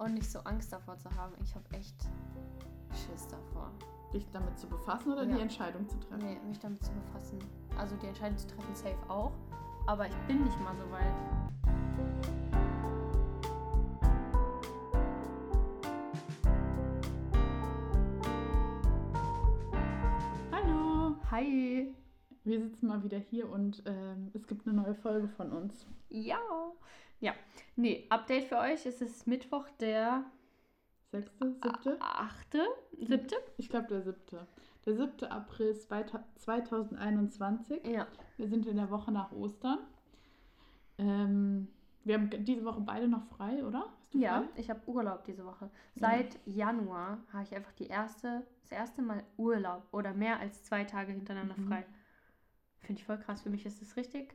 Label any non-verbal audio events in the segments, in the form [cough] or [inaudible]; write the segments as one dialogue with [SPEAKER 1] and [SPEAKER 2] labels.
[SPEAKER 1] Und nicht so Angst davor zu haben. Ich habe echt Schiss davor.
[SPEAKER 2] Dich damit zu befassen oder
[SPEAKER 1] Ja.
[SPEAKER 2] die Entscheidung zu treffen?
[SPEAKER 1] Nee, mich damit zu befassen. Also die Entscheidung zu treffen, safe auch. Aber ich bin nicht mal so weit.
[SPEAKER 2] Hallo!
[SPEAKER 1] Hi!
[SPEAKER 2] Wir sitzen mal wieder hier und ähm, es gibt eine neue Folge von uns.
[SPEAKER 1] Ja! Ja. Nee, Update für euch. Es ist Mittwoch, der
[SPEAKER 2] Sechste, siebte?
[SPEAKER 1] achte, siebte?
[SPEAKER 2] Ich glaube der siebte. Der siebte April 2021.
[SPEAKER 1] Ja.
[SPEAKER 2] Wir sind in der Woche nach Ostern. Ähm, wir haben diese Woche beide noch frei, oder?
[SPEAKER 1] Ja,
[SPEAKER 2] frei?
[SPEAKER 1] ich habe Urlaub diese Woche. Seit Januar habe ich einfach die erste, das erste Mal Urlaub oder mehr als zwei Tage hintereinander
[SPEAKER 2] Mhm.
[SPEAKER 1] frei. Finde ich voll krass. Für mich ist das richtig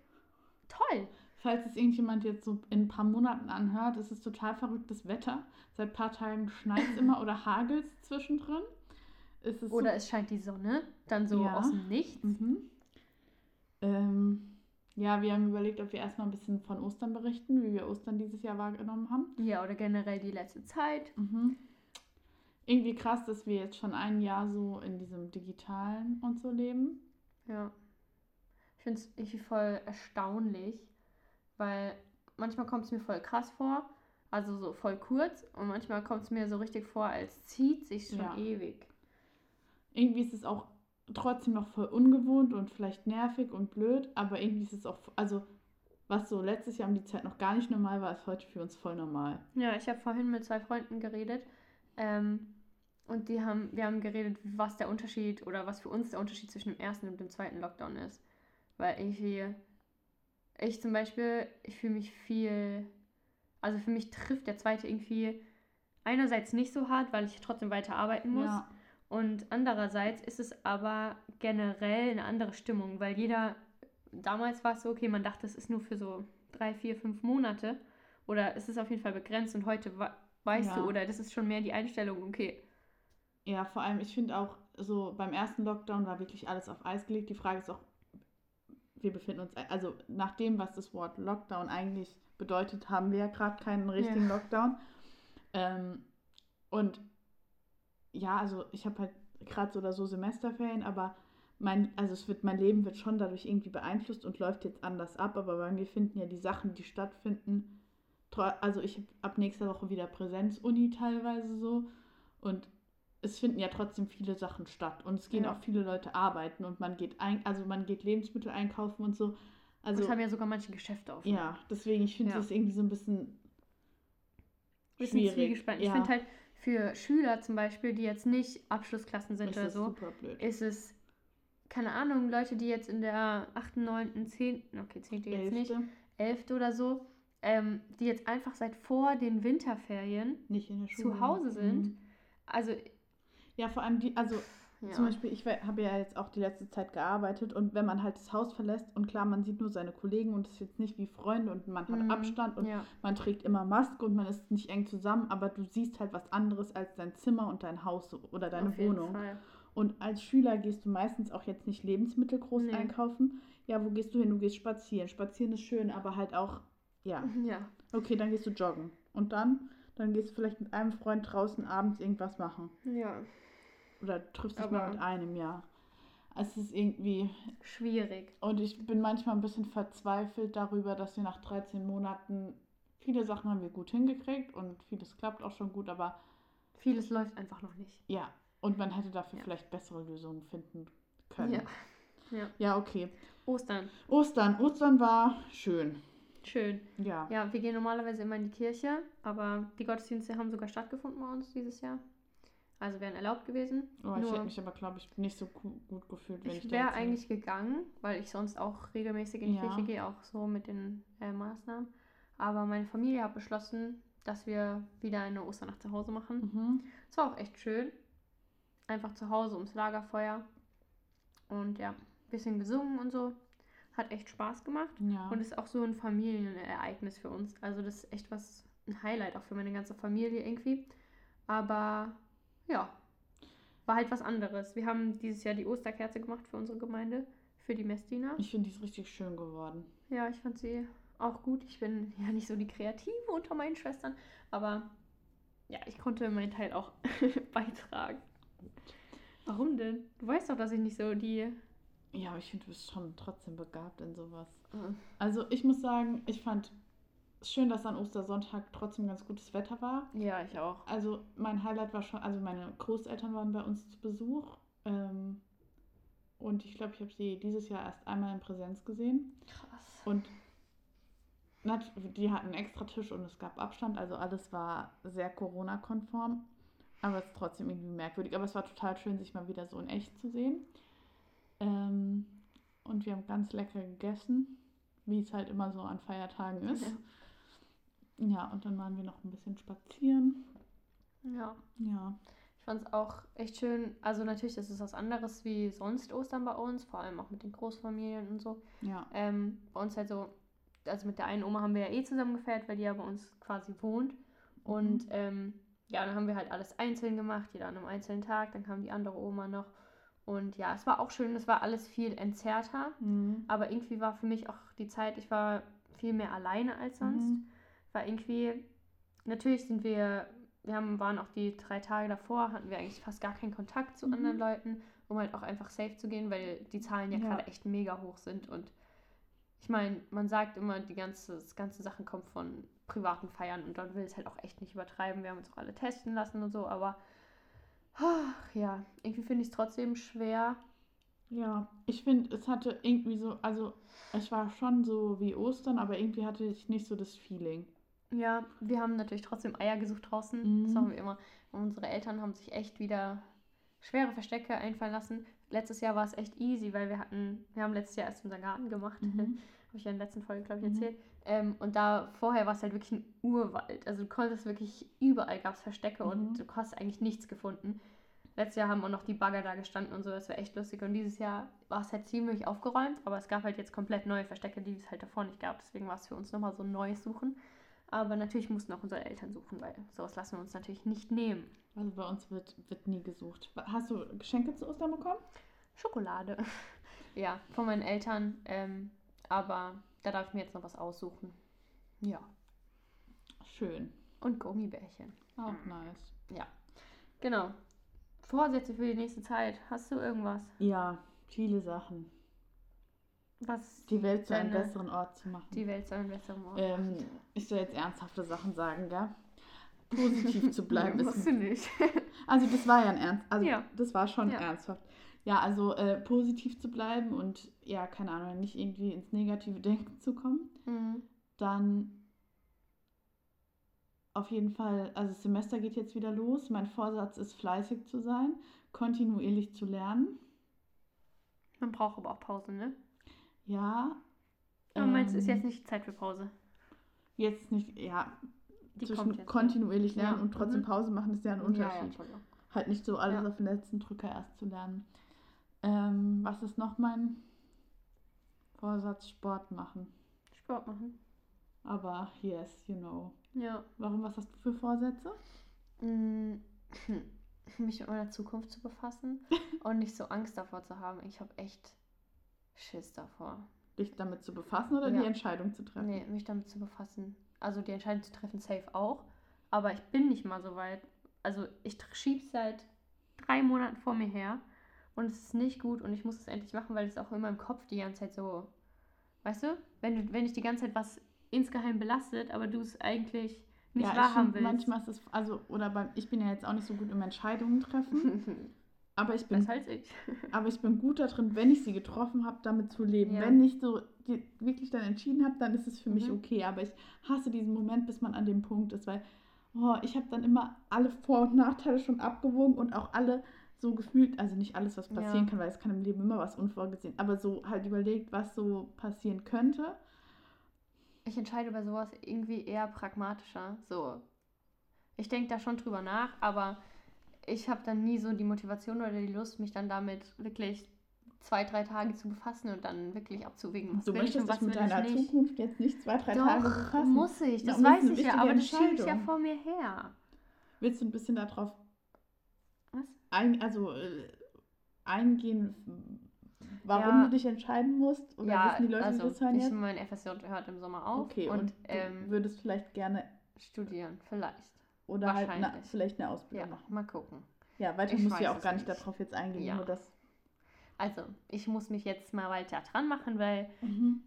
[SPEAKER 1] toll.
[SPEAKER 2] Falls es irgendjemand jetzt so in ein paar Monaten anhört, es ist total verrücktes Wetter. Seit ein paar Tagen schneit es immer [laughs] oder hagelt es zwischendrin. Es
[SPEAKER 1] Oder es scheint die Sonne, dann so
[SPEAKER 2] Ja.
[SPEAKER 1] aus dem Nichts.
[SPEAKER 2] so, mhm. ähm, ja, wir haben überlegt, ob wir erstmal ein bisschen von Ostern berichten, wie wir Ostern dieses Jahr wahrgenommen haben.
[SPEAKER 1] Ja, oder generell die letzte Zeit.
[SPEAKER 2] Mhm. Irgendwie krass, dass wir jetzt schon ein Jahr so in diesem Digitalen und so leben.
[SPEAKER 1] Ja. Ich finde es irgendwie voll erstaunlich, weil manchmal kommt es mir voll krass vor, also so voll kurz, und manchmal kommt es mir so richtig vor, als zieht sich schon
[SPEAKER 2] Ja.
[SPEAKER 1] ewig.
[SPEAKER 2] Irgendwie ist es auch trotzdem noch voll ungewohnt und vielleicht nervig und blöd, aber irgendwie ist es auch, also was so letztes Jahr um die Zeit noch gar nicht normal war, ist heute für uns voll normal.
[SPEAKER 1] Ja, ich habe vorhin mit zwei Freunden geredet. Ähm, und die haben, wir haben geredet, was der Unterschied oder was für uns der Unterschied zwischen dem ersten und dem zweiten Lockdown ist. Weil irgendwie, ich zum Beispiel, ich fühle mich viel, also für mich trifft der zweite irgendwie einerseits nicht so hart, weil ich trotzdem weiter arbeiten muss.
[SPEAKER 2] Ja,
[SPEAKER 1] Und andererseits ist es aber generell eine andere Stimmung, weil jeder, damals war es so, okay, man dachte, es ist nur für so drei, vier, fünf Monate oder es ist auf jeden Fall begrenzt und heute weißt
[SPEAKER 2] Ja.
[SPEAKER 1] du, oder das ist schon mehr die Einstellung, okay,
[SPEAKER 2] ja, vor allem, ich finde auch, so beim ersten Lockdown war wirklich alles auf Eis gelegt. Die Frage ist auch, wir befinden uns, also nach dem, was das Wort Lockdown eigentlich bedeutet, haben wir ja gerade keinen richtigen Lockdown. Ähm, und ja, also ich habe halt gerade so oder so Semesterferien, aber mein, also es wird, mein Leben wird schon dadurch irgendwie beeinflusst und läuft jetzt anders ab, aber bei mir finden ja die Sachen, die stattfinden, also ich habe ab nächster Woche wieder Präsenzuni teilweise so und es finden ja trotzdem viele Sachen statt und es gehen
[SPEAKER 1] Ja.
[SPEAKER 2] auch viele Leute arbeiten und man geht ein, also man geht Lebensmittel einkaufen und so.
[SPEAKER 1] also es haben ja sogar manche Geschäfte auf.
[SPEAKER 2] ja, deswegen ich finde
[SPEAKER 1] Ja.
[SPEAKER 2] es irgendwie so ein bisschen
[SPEAKER 1] bisschen
[SPEAKER 2] schwierig.
[SPEAKER 1] zwiegespalten. Ich
[SPEAKER 2] Ja.
[SPEAKER 1] finde halt für Schüler zum Beispiel, die jetzt nicht Abschlussklassen sind
[SPEAKER 2] ist
[SPEAKER 1] oder
[SPEAKER 2] das
[SPEAKER 1] so, ist es, keine Ahnung, Leute, die jetzt in der 8., 9., 10., okay, 10. jetzt nicht,
[SPEAKER 2] Elfte,
[SPEAKER 1] 11. oder so, ähm, die jetzt einfach seit vor den Winterferien
[SPEAKER 2] nicht
[SPEAKER 1] zu Hause sind.
[SPEAKER 2] Mhm.
[SPEAKER 1] Also,
[SPEAKER 2] Ja, vor allem die, also
[SPEAKER 1] ja.
[SPEAKER 2] Zum Beispiel, ich habe ja jetzt auch die letzte Zeit gearbeitet und wenn man halt das Haus verlässt und klar, man sieht nur seine Kollegen und es ist jetzt nicht wie Freunde und man hat
[SPEAKER 1] Mhm,
[SPEAKER 2] Abstand und
[SPEAKER 1] ja.
[SPEAKER 2] man trägt immer Maske und man ist nicht eng zusammen, aber du siehst halt was anderes als dein Zimmer und dein Haus oder deine
[SPEAKER 1] auf
[SPEAKER 2] Wohnung. Und als Schüler gehst du meistens auch jetzt nicht Lebensmittel groß
[SPEAKER 1] Nee.
[SPEAKER 2] einkaufen. Ja, wo gehst du hin? Du gehst spazieren. Spazieren ist schön, aber halt auch, ja, [laughs]
[SPEAKER 1] Ja,
[SPEAKER 2] okay, dann gehst du joggen. Und dann, dann gehst du vielleicht mit einem Freund draußen abends irgendwas machen.
[SPEAKER 1] ja,
[SPEAKER 2] Oder triffst dich mal mit einem, ja. Es ist irgendwie,
[SPEAKER 1] schwierig.
[SPEAKER 2] und ich bin manchmal ein bisschen verzweifelt darüber, dass wir nach 13 Monaten, viele Sachen haben wir gut hingekriegt und vieles klappt auch schon gut, aber
[SPEAKER 1] Vieles läuft einfach noch nicht.
[SPEAKER 2] ja, und man hätte dafür
[SPEAKER 1] Ja.
[SPEAKER 2] vielleicht bessere Lösungen finden können.
[SPEAKER 1] Ja. ja.
[SPEAKER 2] ja, okay.
[SPEAKER 1] Ostern,
[SPEAKER 2] Ostern. Ostern war schön.
[SPEAKER 1] schön.
[SPEAKER 2] Ja.
[SPEAKER 1] Ja, wir gehen normalerweise immer in die Kirche, aber die Gottesdienste haben sogar stattgefunden bei uns dieses Jahr. Also wären erlaubt gewesen.
[SPEAKER 2] Oh, ich hätte mich aber, glaube ich, nicht so gu- gut gefühlt, wenn ich,
[SPEAKER 1] Ich wäre eigentlich gegangen, weil ich sonst auch regelmäßig in die
[SPEAKER 2] Ja.
[SPEAKER 1] Kirche gehe, auch so mit den äh, Maßnahmen. Aber meine Familie hat beschlossen, dass wir wieder eine Osternacht zu Hause machen.
[SPEAKER 2] Mhm.
[SPEAKER 1] Es war auch echt schön. Einfach zu Hause ums Lagerfeuer. Und ja, ein bisschen gesungen und so. Hat echt Spaß gemacht.
[SPEAKER 2] Ja.
[SPEAKER 1] Und ist auch so ein Familienereignis für uns. Also das ist echt was, ein Highlight auch für meine ganze Familie irgendwie. Aber ja, war halt was anderes. Wir haben dieses Jahr die Osterkerze gemacht für unsere Gemeinde, für die Messdiener.
[SPEAKER 2] ich finde, die ist richtig schön geworden.
[SPEAKER 1] Ja, ich fand sie auch gut. Ich bin [laughs] ja nicht so die Kreative unter meinen Schwestern, aber ja, ich konnte meinen Teil auch [laughs] beitragen. Warum denn? Du weißt doch, dass ich nicht so die.
[SPEAKER 2] Ja, aber ich finde, du bist schon trotzdem begabt in sowas. Also ich muss sagen, ich fand schön, dass an Ostersonntag trotzdem ganz gutes Wetter war.
[SPEAKER 1] Ja, ich auch.
[SPEAKER 2] Also mein Highlight war schon, also meine Großeltern waren bei uns zu Besuch. Ähm, und ich glaube, ich habe sie dieses Jahr erst einmal in Präsenz gesehen.
[SPEAKER 1] Krass.
[SPEAKER 2] Und die hatten einen extra Tisch und es gab Abstand, also alles war sehr Corona-konform. Aber es ist trotzdem irgendwie merkwürdig. Aber es war total schön, sich mal wieder so in echt zu sehen. Ähm, und wir haben ganz lecker gegessen, wie es halt immer so an Feiertagen ist. Ja, [laughs] und dann waren wir noch ein bisschen spazieren.
[SPEAKER 1] Ja.
[SPEAKER 2] Ja.
[SPEAKER 1] Ich fand es auch echt schön. Also natürlich ist es was anderes wie sonst Ostern bei uns, vor allem auch mit den Großfamilien und so.
[SPEAKER 2] Ja.
[SPEAKER 1] Ähm, bei uns halt so, also mit der einen Oma haben wir ja eh zusammen gefeiert, weil die ja bei uns quasi wohnt. Und ähm, ja, dann haben wir halt alles einzeln gemacht, jeder an einem einzelnen Tag. Dann kam die andere Oma noch. Und ja, es war auch schön, es war alles viel entzerrter.
[SPEAKER 2] Mhm.
[SPEAKER 1] Aber irgendwie war für mich auch die Zeit, ich war viel mehr alleine als sonst.
[SPEAKER 2] Mhm.
[SPEAKER 1] Weil irgendwie, natürlich sind wir, wir haben, waren auch die drei Tage davor, hatten wir eigentlich fast gar keinen Kontakt zu
[SPEAKER 2] Mhm.
[SPEAKER 1] anderen Leuten, um halt auch einfach safe zu gehen, weil die Zahlen ja,
[SPEAKER 2] Ja.
[SPEAKER 1] gerade echt mega hoch sind. Und ich meine, man sagt immer, die ganze, das ganze Sachen kommt von privaten Feiern und dort will es halt auch echt nicht übertreiben. Wir haben uns auch alle testen lassen und so, aber ach, ja, irgendwie finde ich es trotzdem schwer.
[SPEAKER 2] Ja, ich finde, es hatte irgendwie so, also es war schon so wie Ostern, aber irgendwie hatte ich nicht so das Feeling.
[SPEAKER 1] Ja, wir haben natürlich trotzdem Eier gesucht draußen. Das
[SPEAKER 2] Mhm.
[SPEAKER 1] machen wir immer. Und unsere Eltern haben sich echt wieder schwere Verstecke einfallen lassen. Letztes Jahr war es echt easy, weil wir hatten, wir haben letztes Jahr erst unseren Garten gemacht.
[SPEAKER 2] Mhm. [laughs]
[SPEAKER 1] Habe ich ja in der letzten Folge, glaube ich,
[SPEAKER 2] Mhm.
[SPEAKER 1] erzählt. Ähm, und da vorher war es halt wirklich ein Urwald. Also du konntest wirklich, überall gab es Verstecke
[SPEAKER 2] Mhm.
[SPEAKER 1] und du hast eigentlich nichts gefunden. Letztes Jahr haben auch noch die Bagger da gestanden und so, das war echt lustig. Und dieses Jahr war es halt ziemlich aufgeräumt, aber es gab halt jetzt komplett neue Verstecke, die es halt davor nicht gab. Deswegen war es für uns nochmal so ein neues Suchen. Aber natürlich mussten auch unsere Eltern suchen, weil sowas lassen wir uns natürlich nicht nehmen.
[SPEAKER 2] Also bei uns wird, wird nie gesucht. Hast du Geschenke zu Ostern bekommen?
[SPEAKER 1] Schokolade. [laughs] ja, von meinen Eltern. Ähm, aber da darf ich mir jetzt noch was aussuchen. Ja.
[SPEAKER 2] Schön.
[SPEAKER 1] Und Gummibärchen.
[SPEAKER 2] Auch
[SPEAKER 1] Mhm.
[SPEAKER 2] nice.
[SPEAKER 1] Genau. Vorsätze für die nächste Zeit. Hast du irgendwas?
[SPEAKER 2] Ja, viele Sachen.
[SPEAKER 1] Was
[SPEAKER 2] Die Welt zu einem besseren Ort zu machen.
[SPEAKER 1] die Welt soll ein besserer Ort
[SPEAKER 2] Ähm, ich soll jetzt ernsthafte Sachen sagen, gell? Positiv zu bleiben. [laughs]
[SPEAKER 1] Nee,
[SPEAKER 2] ist
[SPEAKER 1] musst du nicht. [laughs]
[SPEAKER 2] Also das war ja ein Ernst, also
[SPEAKER 1] Ja.
[SPEAKER 2] das war schon
[SPEAKER 1] Ja.
[SPEAKER 2] ernsthaft. Ja, also äh, positiv zu bleiben und ja, keine Ahnung, nicht irgendwie ins negative [laughs] Denken zu kommen.
[SPEAKER 1] Mhm.
[SPEAKER 2] Dann auf jeden Fall, also das Semester geht jetzt wieder los. Mein Vorsatz ist fleißig zu sein, kontinuierlich zu lernen.
[SPEAKER 1] Man braucht aber auch Pause, ne?
[SPEAKER 2] Ja.
[SPEAKER 1] Aber meinst du, ist
[SPEAKER 2] ähm,
[SPEAKER 1] jetzt nicht Zeit für Pause?
[SPEAKER 2] jetzt nicht, ja,
[SPEAKER 1] Die
[SPEAKER 2] zwischen kontinuierlich lernen
[SPEAKER 1] Ja,
[SPEAKER 2] und trotzdem
[SPEAKER 1] mhm.
[SPEAKER 2] Pause machen ist ja ein
[SPEAKER 1] Ja,
[SPEAKER 2] Unterschied.
[SPEAKER 1] ja, Entschuldigung.
[SPEAKER 2] Halt nicht so alles
[SPEAKER 1] Ja.
[SPEAKER 2] auf den letzten Drücker erst zu lernen. Ähm, was ist noch mein Vorsatz? Sport machen.
[SPEAKER 1] Sport machen.
[SPEAKER 2] Aber yes, you know.
[SPEAKER 1] Ja.
[SPEAKER 2] Warum, was hast du für Vorsätze?
[SPEAKER 1] Mm, [laughs] Mich mit meiner Zukunft zu befassen [laughs] und nicht so Angst davor zu haben. Ich habe echt Schiss davor.
[SPEAKER 2] Dich damit zu befassen oder
[SPEAKER 1] Ja.
[SPEAKER 2] die Entscheidung zu treffen?
[SPEAKER 1] Nee, mich damit zu befassen. Also die Entscheidung zu treffen, safe auch. Aber ich bin nicht mal so weit. Also ich schieb's seit drei Monaten vor mir her und es ist nicht gut und ich muss es endlich machen, weil es auch in meinem Kopf die ganze Zeit so, weißt du, wenn du, wenn dich die ganze Zeit was insgeheim belastet, aber du es eigentlich nicht
[SPEAKER 2] ja, ich
[SPEAKER 1] wahrhaben willst.
[SPEAKER 2] manchmal ist es, also, oder beim, ich bin ja jetzt auch nicht so gut im Entscheidungen treffen, [laughs] aber ich bin,
[SPEAKER 1] als ich. [laughs]
[SPEAKER 2] aber ich bin gut darin, wenn ich sie getroffen habe, damit zu leben.
[SPEAKER 1] Ja.
[SPEAKER 2] Wenn ich so wirklich dann entschieden habe, dann ist es für mich
[SPEAKER 1] Mhm.
[SPEAKER 2] okay, aber ich hasse diesen Moment, bis man an dem Punkt ist, weil oh, ich habe dann immer alle Vor- und Nachteile schon abgewogen und auch alle so gefühlt, also nicht alles, was passieren
[SPEAKER 1] Ja.
[SPEAKER 2] kann, weil es kann im Leben immer was unvorgesehen, aber so halt überlegt, was so passieren könnte.
[SPEAKER 1] Ich entscheide bei sowas irgendwie eher pragmatischer. So. Ich denke da schon drüber nach, aber ich habe dann nie so die Motivation oder die Lust, mich dann damit wirklich zwei, drei Tage zu befassen und dann wirklich abzuwägen, was
[SPEAKER 2] Du
[SPEAKER 1] will ich und
[SPEAKER 2] möchtest
[SPEAKER 1] was
[SPEAKER 2] mit
[SPEAKER 1] will ich
[SPEAKER 2] deiner
[SPEAKER 1] nicht.
[SPEAKER 2] Zukunft jetzt nicht zwei, drei Tage
[SPEAKER 1] Doch,
[SPEAKER 2] befassen.
[SPEAKER 1] muss ich,
[SPEAKER 2] Ja,
[SPEAKER 1] das
[SPEAKER 2] ist
[SPEAKER 1] weiß ich ja, aber das schiebe ich ja vor mir her.
[SPEAKER 2] Willst du ein bisschen darauf
[SPEAKER 1] Was?
[SPEAKER 2] ein, also, äh, eingehen, warum
[SPEAKER 1] Ja.
[SPEAKER 2] du dich entscheiden musst? Oder
[SPEAKER 1] ja,
[SPEAKER 2] wissen die Leute,
[SPEAKER 1] also
[SPEAKER 2] die das hören
[SPEAKER 1] ich,
[SPEAKER 2] jetzt?
[SPEAKER 1] mein FSJ hört im Sommer auf
[SPEAKER 2] Okay,
[SPEAKER 1] und,
[SPEAKER 2] und, du
[SPEAKER 1] ähm,
[SPEAKER 2] würdest vielleicht gerne.
[SPEAKER 1] studieren, vielleicht.
[SPEAKER 2] Oder halt eine,
[SPEAKER 1] Wahrscheinlich.
[SPEAKER 2] vielleicht eine Ausbildung
[SPEAKER 1] Ja,
[SPEAKER 2] machen.
[SPEAKER 1] mal gucken.
[SPEAKER 2] Ja, weiter
[SPEAKER 1] Ich
[SPEAKER 2] muss ich auch gar nicht
[SPEAKER 1] nicht.
[SPEAKER 2] darauf jetzt eingehen,
[SPEAKER 1] Ja.
[SPEAKER 2] nur das.
[SPEAKER 1] Also, ich muss mich jetzt mal weiter dran machen, weil
[SPEAKER 2] Mhm.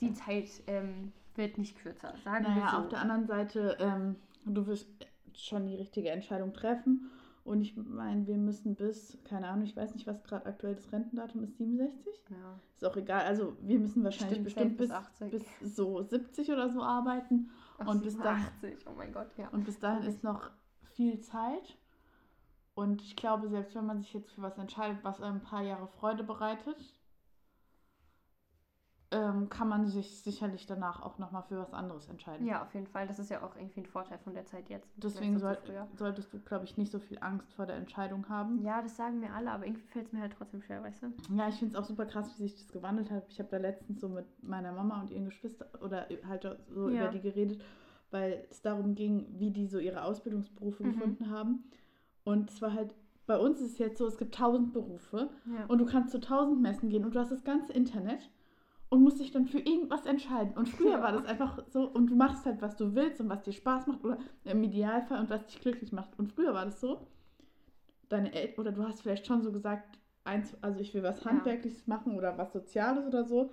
[SPEAKER 1] die Zeit ähm, wird nicht kürzer. Sagen wir
[SPEAKER 2] Naja,
[SPEAKER 1] so.
[SPEAKER 2] auf der anderen Seite, ähm, du wirst schon die richtige Entscheidung treffen. Und ich meine, wir müssen bis, keine Ahnung, ich weiß nicht, was gerade aktuell das Rentendatum ist, 67?
[SPEAKER 1] ja.
[SPEAKER 2] Ist auch egal. Also wir müssen wahrscheinlich
[SPEAKER 1] Bestimmt
[SPEAKER 2] bestimmt bis,
[SPEAKER 1] bis 80.
[SPEAKER 2] bis so 70 oder so arbeiten.
[SPEAKER 1] Ach,
[SPEAKER 2] und bis dahin-
[SPEAKER 1] 87, oh mein Gott, ja.
[SPEAKER 2] Und bis dahin ist noch viel Zeit. Und ich glaube, selbst wenn man sich jetzt für was entscheidet, was einem ein paar Jahre Freude bereitet, ähm, kann man sich sicherlich danach auch nochmal für was anderes entscheiden.
[SPEAKER 1] Ja, auf jeden Fall. Das ist ja auch irgendwie ein Vorteil von der Zeit jetzt.
[SPEAKER 2] Deswegen soll, solltest du, glaube ich, nicht so viel Angst vor der Entscheidung haben.
[SPEAKER 1] Ja, das sagen mir alle, aber irgendwie fällt es mir halt trotzdem schwer, weißt du?
[SPEAKER 2] Ja, ich finde es auch super krass, wie sich das gewandelt hat. Ich habe da letztens so mit meiner Mama und ihren Geschwistern oder halt so
[SPEAKER 1] Ja.
[SPEAKER 2] über die geredet, weil es darum ging, wie die so ihre Ausbildungsberufe
[SPEAKER 1] Mhm.
[SPEAKER 2] gefunden haben. Und es war halt, bei uns ist es jetzt so, es gibt tausend Berufe
[SPEAKER 1] Ja.
[SPEAKER 2] und du kannst zu tausend Messen gehen und du hast das ganze Internet und musst dich dann für irgendwas entscheiden. Und früher
[SPEAKER 1] Ja.
[SPEAKER 2] war das einfach so, und du machst halt, was du willst und was dir Spaß macht oder im Idealfall und was dich glücklich macht. Und früher war das so, deine Eltern, oder du hast vielleicht schon so gesagt, eins, also ich will was
[SPEAKER 1] Ja.
[SPEAKER 2] Handwerkliches machen oder was Soziales oder so.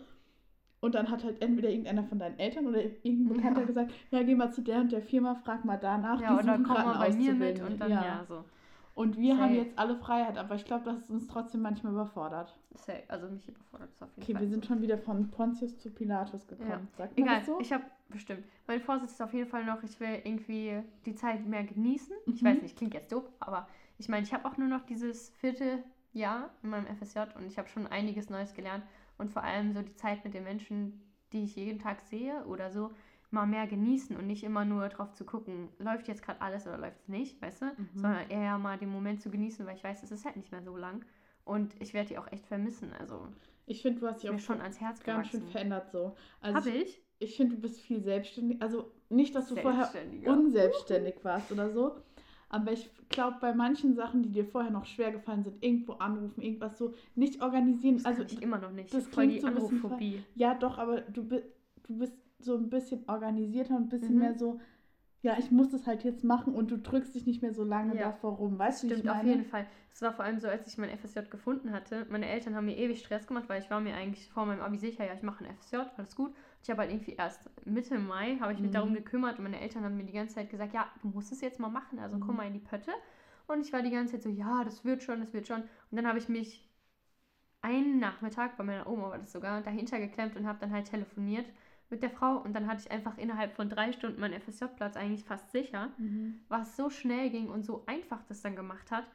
[SPEAKER 2] Und dann hat halt entweder irgendeiner von deinen Eltern oder irgendein Bekannter
[SPEAKER 1] Ja.
[SPEAKER 2] gesagt, ja, geh mal zu der und der Firma, frag mal danach.
[SPEAKER 1] ja, oder
[SPEAKER 2] suchen
[SPEAKER 1] komm mal bei mir mit und dann ja, so.
[SPEAKER 2] Und wir haben
[SPEAKER 1] Safe.
[SPEAKER 2] jetzt alle Freiheit, aber ich glaube, das ist uns trotzdem manchmal überfordert.
[SPEAKER 1] Safe. Also mich überfordert das auf jeden
[SPEAKER 2] Okay,
[SPEAKER 1] Fall.
[SPEAKER 2] wir sind schon wieder von Pontius zu Pilatus gekommen.
[SPEAKER 1] Ja.
[SPEAKER 2] Sagt man
[SPEAKER 1] Egal,
[SPEAKER 2] das so?
[SPEAKER 1] ich habe bestimmt. Mein Vorsitz ist auf jeden Fall noch, ich will irgendwie die Zeit mehr genießen. Ich
[SPEAKER 2] Mhm.
[SPEAKER 1] weiß nicht, klingt jetzt doof, aber ich meine, ich habe auch nur noch dieses vierte Jahr in meinem FSJ und ich habe schon einiges Neues gelernt und vor allem so die Zeit mit den Menschen, die ich jeden Tag sehe oder so, mal mehr genießen und nicht immer nur drauf zu gucken, läuft jetzt gerade alles oder läuft es nicht, weißt du?
[SPEAKER 2] Mhm.
[SPEAKER 1] Sondern eher mal den Moment zu genießen, weil ich weiß, es ist halt nicht mehr so lang und ich werde die auch echt vermissen. Also
[SPEAKER 2] Ich finde, du hast dich auch
[SPEAKER 1] schon ans Herz
[SPEAKER 2] ganz schön verändert so. Also
[SPEAKER 1] Habe ich?
[SPEAKER 2] ich finde, du bist viel selbstständig. Also nicht, dass du vorher unselbstständig warst oder so. Aber ich glaube, bei manchen Sachen, die dir vorher noch schwer gefallen sind, irgendwo anrufen, irgendwas so, nicht organisieren.
[SPEAKER 1] Das
[SPEAKER 2] also
[SPEAKER 1] ich immer noch nicht.
[SPEAKER 2] das
[SPEAKER 1] voll
[SPEAKER 2] klingt
[SPEAKER 1] die
[SPEAKER 2] so ein bisschen. Ja, doch, aber du, du bist so ein bisschen organisierter und ein bisschen
[SPEAKER 1] Mhm.
[SPEAKER 2] mehr so, ja, ich muss das halt jetzt machen und du drückst dich nicht mehr so lange
[SPEAKER 1] Ja.
[SPEAKER 2] davor rum. Weißt du, wie ich
[SPEAKER 1] Stimmt, auf
[SPEAKER 2] meine?
[SPEAKER 1] jeden Fall. Es war vor allem so, als ich mein FSJ gefunden hatte. Meine Eltern haben mir ewig Stress gemacht, weil ich war mir eigentlich vor meinem Abi sicher, ja, ich mache ein FSJ, alles gut. Ich habe halt irgendwie erst Mitte Mai, habe ich mich
[SPEAKER 2] Mhm.
[SPEAKER 1] darum gekümmert und meine Eltern haben mir die ganze Zeit gesagt, ja, du musst es jetzt mal machen, also komm
[SPEAKER 2] Mhm.
[SPEAKER 1] mal in die Pötte. Und ich war die ganze Zeit so, ja, das wird schon, das wird schon. Und dann habe ich mich einen Nachmittag, bei meiner Oma war das sogar, dahinter geklemmt und habe dann halt telefoniert mit der Frau und dann hatte ich einfach innerhalb von drei Stunden meinen FSJ-Platz eigentlich fast sicher
[SPEAKER 2] Mhm.
[SPEAKER 1] was so schnell ging und so einfach das dann gemacht hat.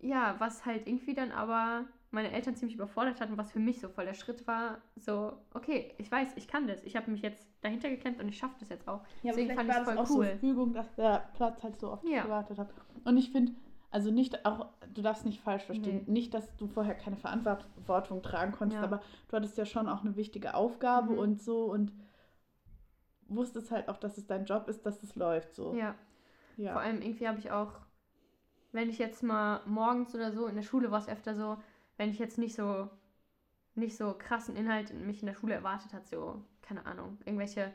[SPEAKER 1] Ja, was halt irgendwie dann aber meine Eltern ziemlich überfordert hatten, was für mich so voll der Schritt war, so, okay, ich weiß, ich kann das. Ich habe mich jetzt dahinter geklemmt und ich schaffe das jetzt auch.
[SPEAKER 2] Ja,
[SPEAKER 1] Deswegen fand ich es
[SPEAKER 2] das
[SPEAKER 1] voll
[SPEAKER 2] auch
[SPEAKER 1] cool.
[SPEAKER 2] so Fügung, dass der Platz halt so oft
[SPEAKER 1] Ja.
[SPEAKER 2] gewartet hat. Und ich finde, also nicht auch, du darfst nicht falsch verstehen,
[SPEAKER 1] Nee.
[SPEAKER 2] nicht, dass du vorher keine Verantwortung tragen konntest,
[SPEAKER 1] Ja.
[SPEAKER 2] aber du hattest ja schon auch eine wichtige Aufgabe
[SPEAKER 1] Mhm.
[SPEAKER 2] und so und wusstest halt auch, dass es dein Job ist, dass es läuft so.
[SPEAKER 1] Ja,
[SPEAKER 2] Ja.
[SPEAKER 1] vor allem irgendwie habe ich auch, wenn ich jetzt mal morgens oder so, in der Schule war es öfter so, wenn ich jetzt nicht so, nicht so krassen Inhalt in mich in der Schule erwartet hat, so, keine Ahnung, irgendwelche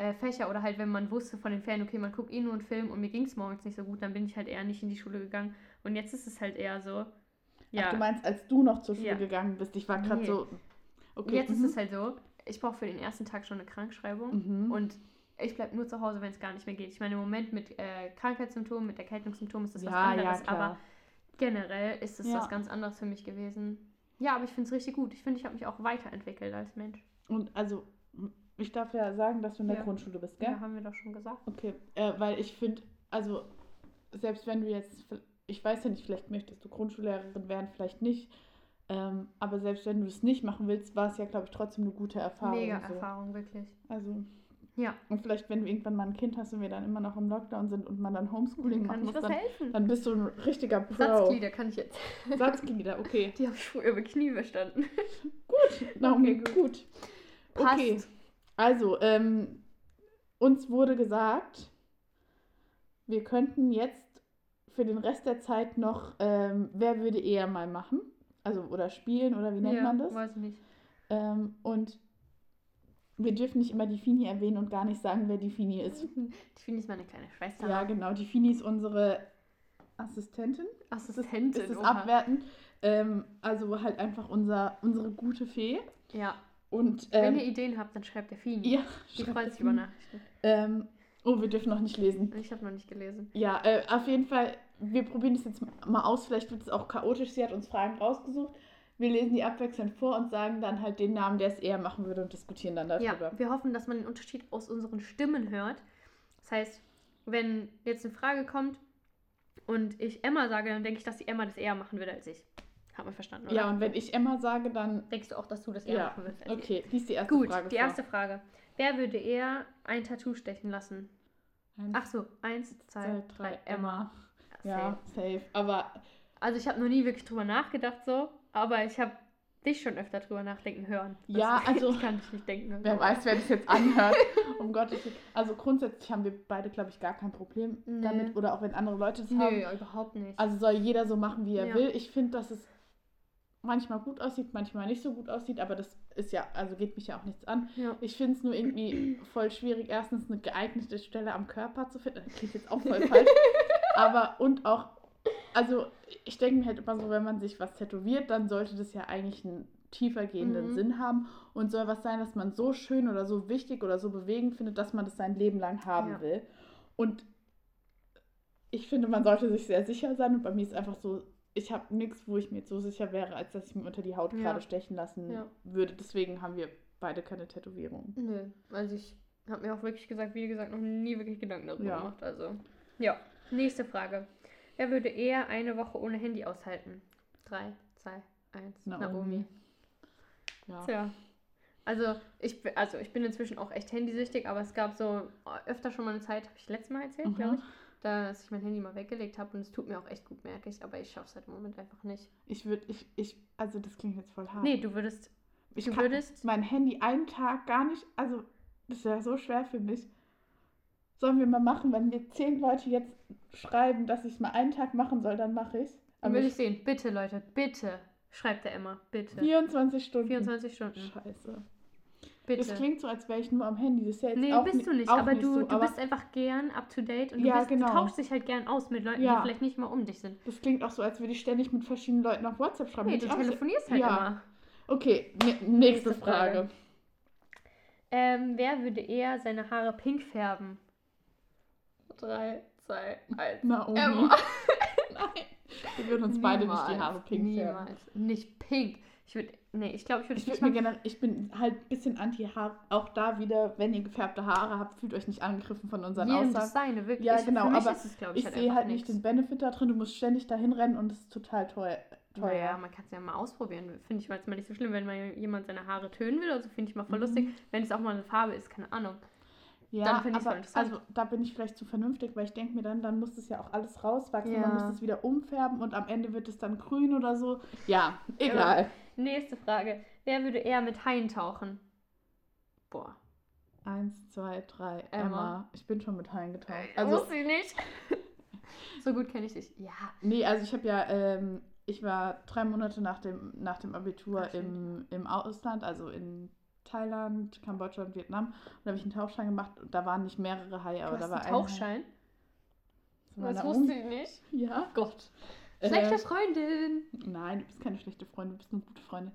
[SPEAKER 1] äh, Fächer oder halt, wenn man wusste von den Ferien, okay, man guckt eh nur einen Film und mir ging es morgens nicht so gut, dann bin ich halt eher nicht in die Schule gegangen. Und jetzt ist es halt eher so, ja,
[SPEAKER 2] Ach, du meinst, als du noch zur Schule
[SPEAKER 1] Ja.
[SPEAKER 2] gegangen bist, ich war gerade
[SPEAKER 1] Nee.
[SPEAKER 2] so. Okay.
[SPEAKER 1] jetzt ist
[SPEAKER 2] mhm.
[SPEAKER 1] es halt so, ich brauche für den ersten Tag schon eine Krankschreibung.
[SPEAKER 2] Mhm.
[SPEAKER 1] Und ich bleibe nur zu Hause, wenn es gar nicht mehr geht. Ich meine, im Moment mit äh, Krankheitssymptomen, mit Erkältungssymptomen ist das was
[SPEAKER 2] ja, ja,
[SPEAKER 1] anderes.
[SPEAKER 2] klar.
[SPEAKER 1] aber generell ist es
[SPEAKER 2] Ja.
[SPEAKER 1] was ganz anderes für mich gewesen. Ja, aber ich finde es richtig gut. Ich finde, ich habe mich auch weiterentwickelt als Mensch.
[SPEAKER 2] Und also, ich darf ja sagen, dass du in der
[SPEAKER 1] Ja.
[SPEAKER 2] Grundschule bist, gell?
[SPEAKER 1] Ja, haben wir doch schon gesagt.
[SPEAKER 2] Okay, äh, weil ich finde, also selbst wenn du jetzt, ich weiß ja nicht, vielleicht möchtest du Grundschullehrerin werden, vielleicht nicht, ähm, aber selbst wenn du es nicht machen willst, war es ja, glaube ich, trotzdem eine gute Erfahrung.
[SPEAKER 1] Mega
[SPEAKER 2] so.
[SPEAKER 1] Erfahrung, wirklich.
[SPEAKER 2] Also,
[SPEAKER 1] Ja,
[SPEAKER 2] und vielleicht, wenn du irgendwann mal ein Kind hast und wir dann immer noch im Lockdown sind und man dann Homeschooling machen muss, dann, dann bist du ein richtiger Pro.
[SPEAKER 1] Satzglieder kann ich jetzt. [laughs]
[SPEAKER 2] Satzglieder, okay.
[SPEAKER 1] Die habe ich früher über Knie bestanden.
[SPEAKER 2] Naomi,
[SPEAKER 1] Okay, gut.
[SPEAKER 2] gut. Okay,
[SPEAKER 1] Passt.
[SPEAKER 2] Also, ähm, uns wurde gesagt, wir könnten jetzt für den Rest der Zeit noch ähm, Wer würde eher mal machen? Also, oder spielen, oder wie nennt
[SPEAKER 1] ja,
[SPEAKER 2] man das?
[SPEAKER 1] Weiß ich nicht.
[SPEAKER 2] Ähm, und wir dürfen nicht immer die Fini erwähnen und gar nicht sagen, wer die Fini ist. [laughs]
[SPEAKER 1] Die Fini ist meine kleine Schwester.
[SPEAKER 2] Ja, genau. Die Fini ist unsere Assistentin.
[SPEAKER 1] Assistentin.
[SPEAKER 2] Ist das
[SPEAKER 1] oha.
[SPEAKER 2] abwerten? Ähm, also halt einfach unser, unsere gute Fee.
[SPEAKER 1] Ja.
[SPEAKER 2] Und
[SPEAKER 1] Wenn
[SPEAKER 2] ähm,
[SPEAKER 1] ihr Ideen habt, dann schreibt der Fini.
[SPEAKER 2] ja,
[SPEAKER 1] Die freut sich über. Nachrichten.
[SPEAKER 2] Ähm, oh, wir dürfen noch nicht lesen.
[SPEAKER 1] Ich habe noch nicht gelesen.
[SPEAKER 2] Ja, äh, auf jeden Fall, wir probieren es jetzt mal aus. Vielleicht wird es auch chaotisch. Sie hat uns Fragen rausgesucht. Wir lesen die abwechselnd vor und sagen dann halt den Namen, der es eher machen würde und diskutieren dann darüber.
[SPEAKER 1] Ja, wir hoffen, dass man den Unterschied aus unseren Stimmen hört. Das heißt, wenn jetzt eine Frage kommt und ich Emma sage, dann denke ich, dass die Emma das eher machen würde als ich. Hat man verstanden, oder?
[SPEAKER 2] Ja, und wenn ich Emma sage, dann.
[SPEAKER 1] Denkst du auch, dass du das eher
[SPEAKER 2] Ja,
[SPEAKER 1] machen als
[SPEAKER 2] okay, die ist die
[SPEAKER 1] ich?
[SPEAKER 2] erste
[SPEAKER 1] Gut,
[SPEAKER 2] Frage.
[SPEAKER 1] die
[SPEAKER 2] vor.
[SPEAKER 1] erste Frage. Wer würde eher ein Tattoo stechen lassen?
[SPEAKER 2] Eins,
[SPEAKER 1] Ach so, eins, zwei, drei, Emma.
[SPEAKER 2] Ja,
[SPEAKER 1] Safe.
[SPEAKER 2] safe. Aber
[SPEAKER 1] Also ich habe noch nie wirklich drüber nachgedacht so, aber ich habe dich schon öfter drüber nachdenken hören. Das
[SPEAKER 2] Ja, [laughs] also-
[SPEAKER 1] kann ich nicht denken.
[SPEAKER 2] wer weiß, wer das jetzt anhört. um [laughs] Gottes Willen. Also grundsätzlich haben wir beide, glaube ich, gar kein Problem
[SPEAKER 1] Nee.
[SPEAKER 2] damit. Oder auch wenn andere Leute das
[SPEAKER 1] Nö,
[SPEAKER 2] haben.
[SPEAKER 1] überhaupt nicht.
[SPEAKER 2] Also soll jeder so machen, wie er
[SPEAKER 1] Ja.
[SPEAKER 2] will. Ich finde, dass es manchmal gut aussieht, manchmal nicht so gut aussieht, aber das ist ja, also geht mich ja auch nichts an.
[SPEAKER 1] ja.
[SPEAKER 2] Ich finde es nur irgendwie [clears throat] voll schwierig, erstens eine geeignete Stelle am Körper zu finden. Das klingt jetzt auch voll [laughs] falsch. Aber und auch, also ich denke mir halt immer so, wenn man sich was tätowiert, dann sollte das ja eigentlich einen tiefer gehenden
[SPEAKER 1] Mhm.
[SPEAKER 2] Sinn haben und soll was sein, das man so schön oder so wichtig oder so bewegend findet, dass man das sein Leben lang haben
[SPEAKER 1] Ja.
[SPEAKER 2] will. Und ich finde, man sollte sich sehr sicher sein und bei mir ist einfach so, ich habe nichts, wo ich mir jetzt so sicher wäre, als dass ich mir unter die Haut
[SPEAKER 1] Ja.
[SPEAKER 2] gerade stechen lassen
[SPEAKER 1] Ja.
[SPEAKER 2] würde. Deswegen haben wir beide keine Tätowierung.
[SPEAKER 1] Nö, also ich habe mir auch wirklich gesagt, wie gesagt, noch nie wirklich Gedanken darüber
[SPEAKER 2] Ja.
[SPEAKER 1] gemacht. Also, ja. Nächste Frage. Wer würde eher eine Woche ohne Handy aushalten? Drei, zwei, eins.
[SPEAKER 2] Naomi.
[SPEAKER 1] Naomi.
[SPEAKER 2] Ja.
[SPEAKER 1] Tja. Also ich, bin- also ich bin inzwischen auch echt handysüchtig, aber es gab so öfter schon mal eine Zeit, habe ich letztes Mal erzählt,
[SPEAKER 2] Mhm.
[SPEAKER 1] glaube ich, dass ich mein Handy mal weggelegt habe und es tut mir auch echt gut, merke ich, aber ich schaffe es halt im Moment einfach nicht.
[SPEAKER 2] Ich würde, ich, ich, also das klingt jetzt voll hart.
[SPEAKER 1] Nee, du würdest,
[SPEAKER 2] ich
[SPEAKER 1] du würdest,
[SPEAKER 2] mein Handy einen Tag gar nicht, also das wäre so schwer für mich. Sollen wir mal machen, wenn mir zehn Leute jetzt schreiben, dass ich es mal einen Tag machen soll, dann mache ich es.
[SPEAKER 1] dann will ich sehen. Bitte, Leute, bitte, schreibt der Emma, bitte.
[SPEAKER 2] 24 Stunden.
[SPEAKER 1] 24 Stunden,
[SPEAKER 2] Scheiße.
[SPEAKER 1] Bitte.
[SPEAKER 2] Das klingt so, als wäre ich nur am Handy. Das ist ja jetzt
[SPEAKER 1] Nee,
[SPEAKER 2] auch
[SPEAKER 1] bist du nicht, aber du,
[SPEAKER 2] so,
[SPEAKER 1] du
[SPEAKER 2] aber
[SPEAKER 1] bist einfach gern up to date und
[SPEAKER 2] Ja,
[SPEAKER 1] du, bist,
[SPEAKER 2] genau.
[SPEAKER 1] du tauschst dich halt gern aus mit Leuten,
[SPEAKER 2] Ja.
[SPEAKER 1] die vielleicht nicht mal um dich sind.
[SPEAKER 2] Das klingt auch so, als würde ich ständig mit verschiedenen Leuten auf WhatsApp schreiben.
[SPEAKER 1] Nee, du
[SPEAKER 2] ich auch so-
[SPEAKER 1] telefonierst halt
[SPEAKER 2] Ja.
[SPEAKER 1] immer.
[SPEAKER 2] Okay, ne- nächste
[SPEAKER 1] Nächste Frage.
[SPEAKER 2] Frage.
[SPEAKER 1] Ähm, wer würde eher seine Haare pink färben? Drei, zwei, eins.
[SPEAKER 2] Naomi.
[SPEAKER 1] Emma. [laughs]
[SPEAKER 2] Nein. Wir würden uns beide nicht die Haare pink färben.
[SPEAKER 1] Niemals. Nicht pink. Ich würde, nee, ich glaube, ich würde
[SPEAKER 2] Ich,
[SPEAKER 1] nicht
[SPEAKER 2] würd mir ich bin halt ein bisschen anti-Haar. Auch da wieder, wenn ihr gefärbte Haare habt, fühlt euch nicht angegriffen von unseren
[SPEAKER 1] Jedem das
[SPEAKER 2] Aussagen.
[SPEAKER 1] seine, wirklich.
[SPEAKER 2] Ja,
[SPEAKER 1] Ich-
[SPEAKER 2] genau, aber
[SPEAKER 1] ist es, ich,
[SPEAKER 2] Ich
[SPEAKER 1] halt
[SPEAKER 2] sehe halt nicht
[SPEAKER 1] nix.
[SPEAKER 2] den Benefit da drin. Du musst ständig dahin rennen und es ist total teuer. teuer.
[SPEAKER 1] Naja, man kann es ja mal ausprobieren. Finde ich mal jetzt mal nicht so schlimm, wenn mal jemand seine Haare tönen will. Also finde ich mal voll
[SPEAKER 2] Mhm.
[SPEAKER 1] lustig. Wenn es auch mal eine Farbe ist, keine Ahnung.
[SPEAKER 2] Ja,
[SPEAKER 1] Dann finde
[SPEAKER 2] aber
[SPEAKER 1] voll interessant.
[SPEAKER 2] also da bin ich vielleicht zu vernünftig, weil ich denke mir dann, dann muss es ja auch alles rauswachsen,
[SPEAKER 1] Ja.
[SPEAKER 2] man muss es wieder umfärben und am Ende wird es dann grün oder so. Ja, egal.
[SPEAKER 1] Nächste Frage. Wer würde eher mit Haien tauchen? Boah.
[SPEAKER 2] Eins, zwei, drei,
[SPEAKER 1] Emma.
[SPEAKER 2] Emma. Ich bin schon mit Haien getaucht.
[SPEAKER 1] Also,
[SPEAKER 2] Also,
[SPEAKER 1] Muss ich nicht. [laughs] so gut kenne ich dich. Ja.
[SPEAKER 2] nee, also ich habe ja, ähm, ich war drei Monate nach dem, nach dem Abitur
[SPEAKER 1] Ach,
[SPEAKER 2] im, im Ausland, also in Thailand, Kambodscha und Vietnam. Und da habe ich einen Tauchschein gemacht und da waren nicht mehrere Haie, aber da war ein.
[SPEAKER 1] Tauchschein?
[SPEAKER 2] Das Naomi.
[SPEAKER 1] wusste ich nicht.
[SPEAKER 2] Ja.
[SPEAKER 1] Gott.
[SPEAKER 2] Äh,
[SPEAKER 1] Schlechte Freundin.
[SPEAKER 2] Nein, du bist keine schlechte Freundin, du bist eine gute Freundin.